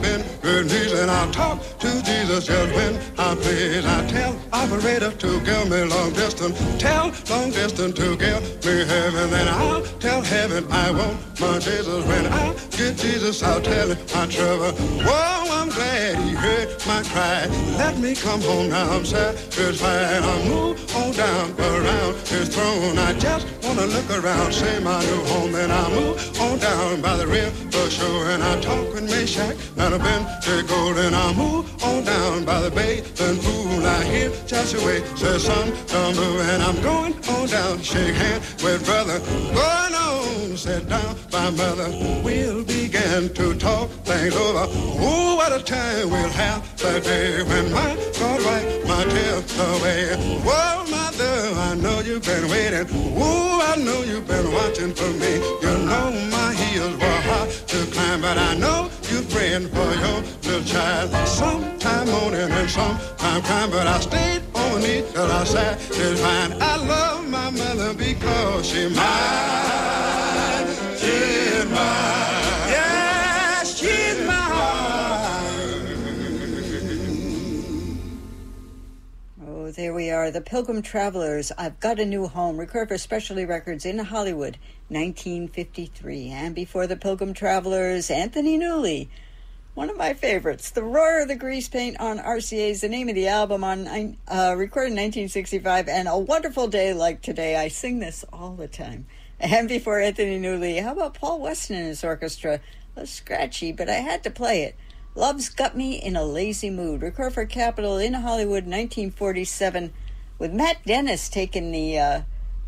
Speaker 14: knees and I'll talk to Jesus just when I please. I tell operator to give me long distance, tell long distance to give me heaven, then I'll tell heaven I want my Jesus. When I get Jesus, I'll tell him my trouble. Whoa, I'm glad he heard my cry. Let me come home now, I'm satisfied. I'll move on down around his throne. I just wanna look around, see my new home, then I move on down by the river shore and I talk with Meshach, not a been to gold, and I move on down by the bay and pool. I hear Joshua say, son, don't move, and I'm going on down, shake hands with brother, sit down by mother. We'll begin to talk things over. Oh, what a time we'll have that day when my God wipe my tears away. Whoa, mother, I know you've been waiting. Ooh, I know you've been watching for me. You know my heels were hard to climb, but I know you're praying for your little child. Sometime morning and sometime crying, but I stayed on knees till I satisfied. I love my mother because she's mine.
Speaker 6: Oh, There we are, the Pilgrim Travelers. I've got a new home. Recorded for Specialty Records in Hollywood, 1953. And before the Pilgrim Travelers, Anthony Newley. One of my favorites, The Roar of the Grease Paint on RCA is the name of the album on uh, recorded in 1965. And A Wonderful Day Like Today. I sing this all the time. And before Anthony Newley, how about Paul Weston and his orchestra? A scratchy, but I had to play it. Love's Got Me in a Lazy Mood. Record for Capitol in Hollywood, 1947, with Matt Dennis taking the uh,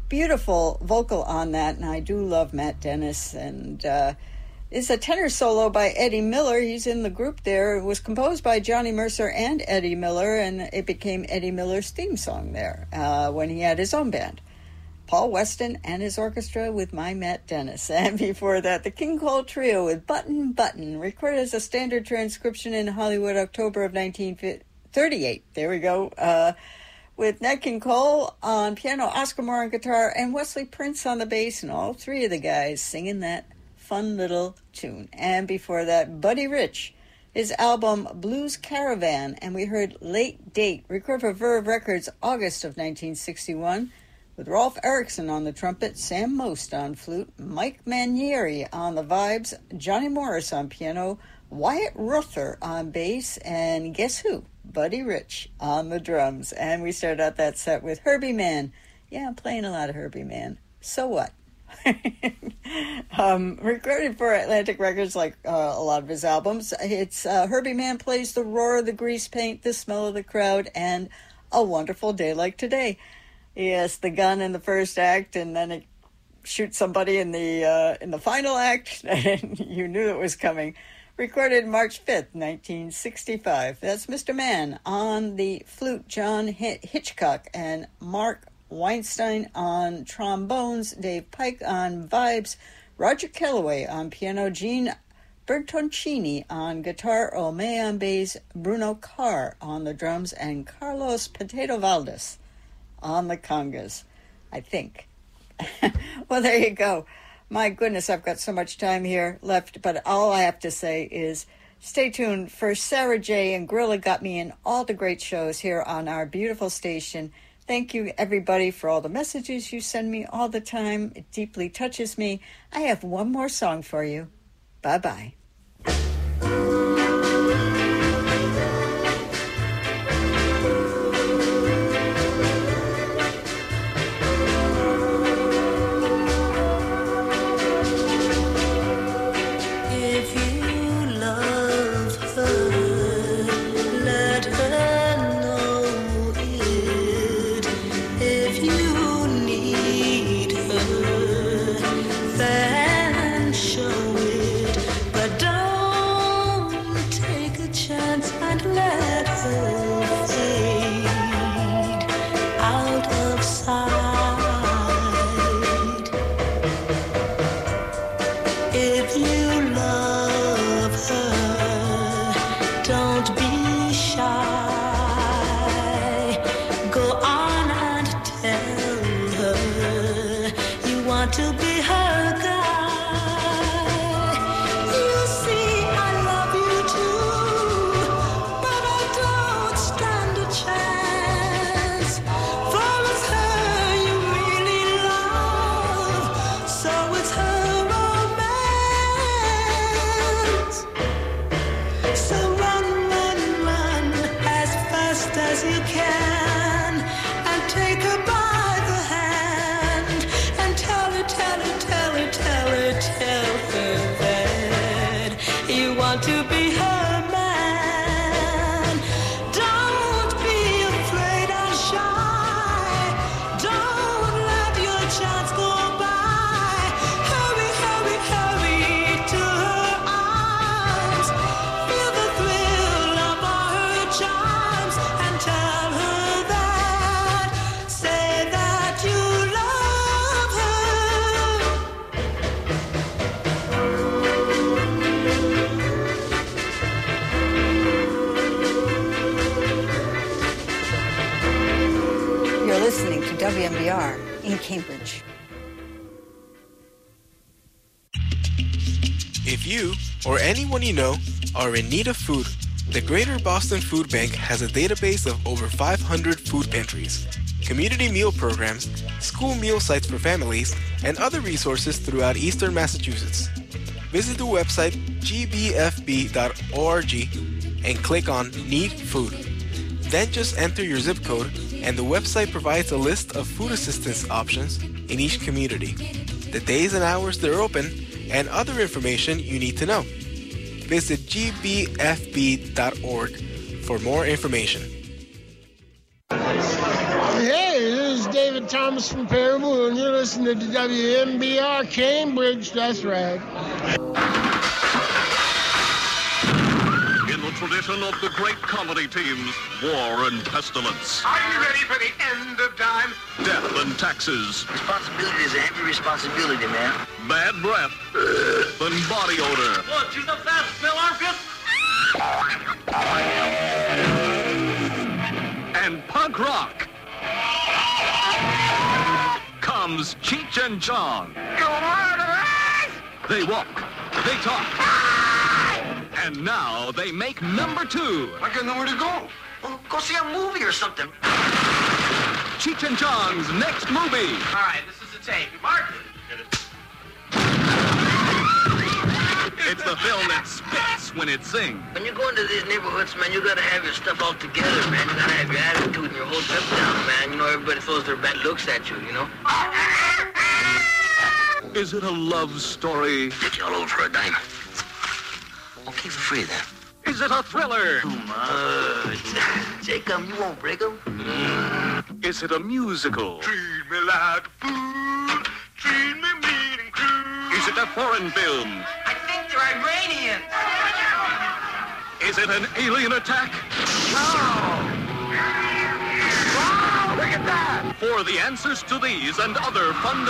Speaker 6: beautiful vocal on that. And I do love Matt Dennis. And uh, it's a tenor solo by Eddie Miller. He's in the group there. It was composed by Johnny Mercer and Eddie Miller, and it became Eddie Miller's theme song there uh, when he had his own band. Paul Weston and his orchestra with my Matt Dennis. <laughs> And before that, the King Cole Trio with Button Button, recorded as a standard transcription in Hollywood, October of 1938. There we go. Uh, with Nat King Cole on piano, Oscar Moore on guitar, and Wesley Prince on the bass, and all three of the guys singing that fun little tune. And before that, Buddy Rich, his album Blues Caravan, and we heard Late Date, recorded for Verve Records, August of 1961 with Rolf Ericson on the trumpet, Sam Most on flute, Mike Mainieri on the vibes, Johnny Morris on piano, Wyatt Ruther on bass, and guess who? Buddy Rich on the drums. And we started out that set with Herbie Mann. Yeah, I'm playing a lot of Herbie Mann. So what? <laughs> um, recorded for Atlantic Records, like uh, a lot of his albums, it's uh, Herbie Mann plays the roar of the grease paint, the smell of the crowd, and a wonderful day like today. Yes, the gun in the first act, and then it shoots somebody in the uh, in the final act, <laughs> and you knew it was coming. Recorded March fifth, nineteen sixty-five. That's Mr. Mann on the flute, John Hitchcock, and Mark Weinstein on trombones, Dave Pike on vibes, Roger Kellaway on piano, Gene Bertoncini on guitar, Ome on bass, Bruno Carr on the drums, and Carlos Potato Valdez on the congas, I think. <laughs> well, there you go. My goodness, I've got so much time here left, but all I have to say is stay tuned for Sarah J. and Gorilla Got Me in all the great shows here on our beautiful station. Thank you, everybody, for all the messages you send me all the time. It deeply touches me. I have one more song for you. Bye bye. Cambridge.
Speaker 17: You or anyone you know are in need of food, The Greater Boston Food Bank has a database of over 500 food pantries, community meal programs, school meal sites for families, and other resources throughout eastern Massachusetts. Visit the website gbfb.org and click on Need Food. Then just enter your zip code, and the website provides a list of food assistance options in each community, the days and hours they're open, and other information you need to know. Visit gbfb.org for more information.
Speaker 18: Hey, this is David Thomas from Pere Ubu, and you're listening to WMBR Cambridge. That's right.
Speaker 19: Tradition of the great comedy teams, War and Pestilence,
Speaker 20: Are you ready for the end of time?
Speaker 19: Death and Taxes,
Speaker 21: Responsibility is a heavy responsibility, man.
Speaker 19: Bad Breath, and Body Odor.
Speaker 20: What, she's a fast smell armpit.
Speaker 19: and punk rock. Comes Cheech and Chong. They walk, they talk, and now they make number two.
Speaker 21: I got nowhere to go. Well, go see a movie or something.
Speaker 19: Cheech and Chong's next movie.
Speaker 20: All right, this is the tape. Mark it.
Speaker 19: It's the film that spits when it sings.
Speaker 21: When you go into these neighborhoods, man, you gotta have your stuff all together, man. You gotta have your attitude and your whole trip down, man. You know, everybody throws their bad looks at you, you know?
Speaker 19: Is it a love story?
Speaker 21: Take you all over for a dime. Okay, for free then.
Speaker 19: Is it a thriller?
Speaker 21: Too much. Jacob, you won't break break 'em. Mm.
Speaker 19: Is it a musical?
Speaker 20: Treat me like food. Treat me mean and cruel.
Speaker 19: Is it a foreign film?
Speaker 21: I think they're Iranian.
Speaker 19: Is it an alien attack? No.
Speaker 20: Wow, look at that!
Speaker 19: For the answers to these and other fundamental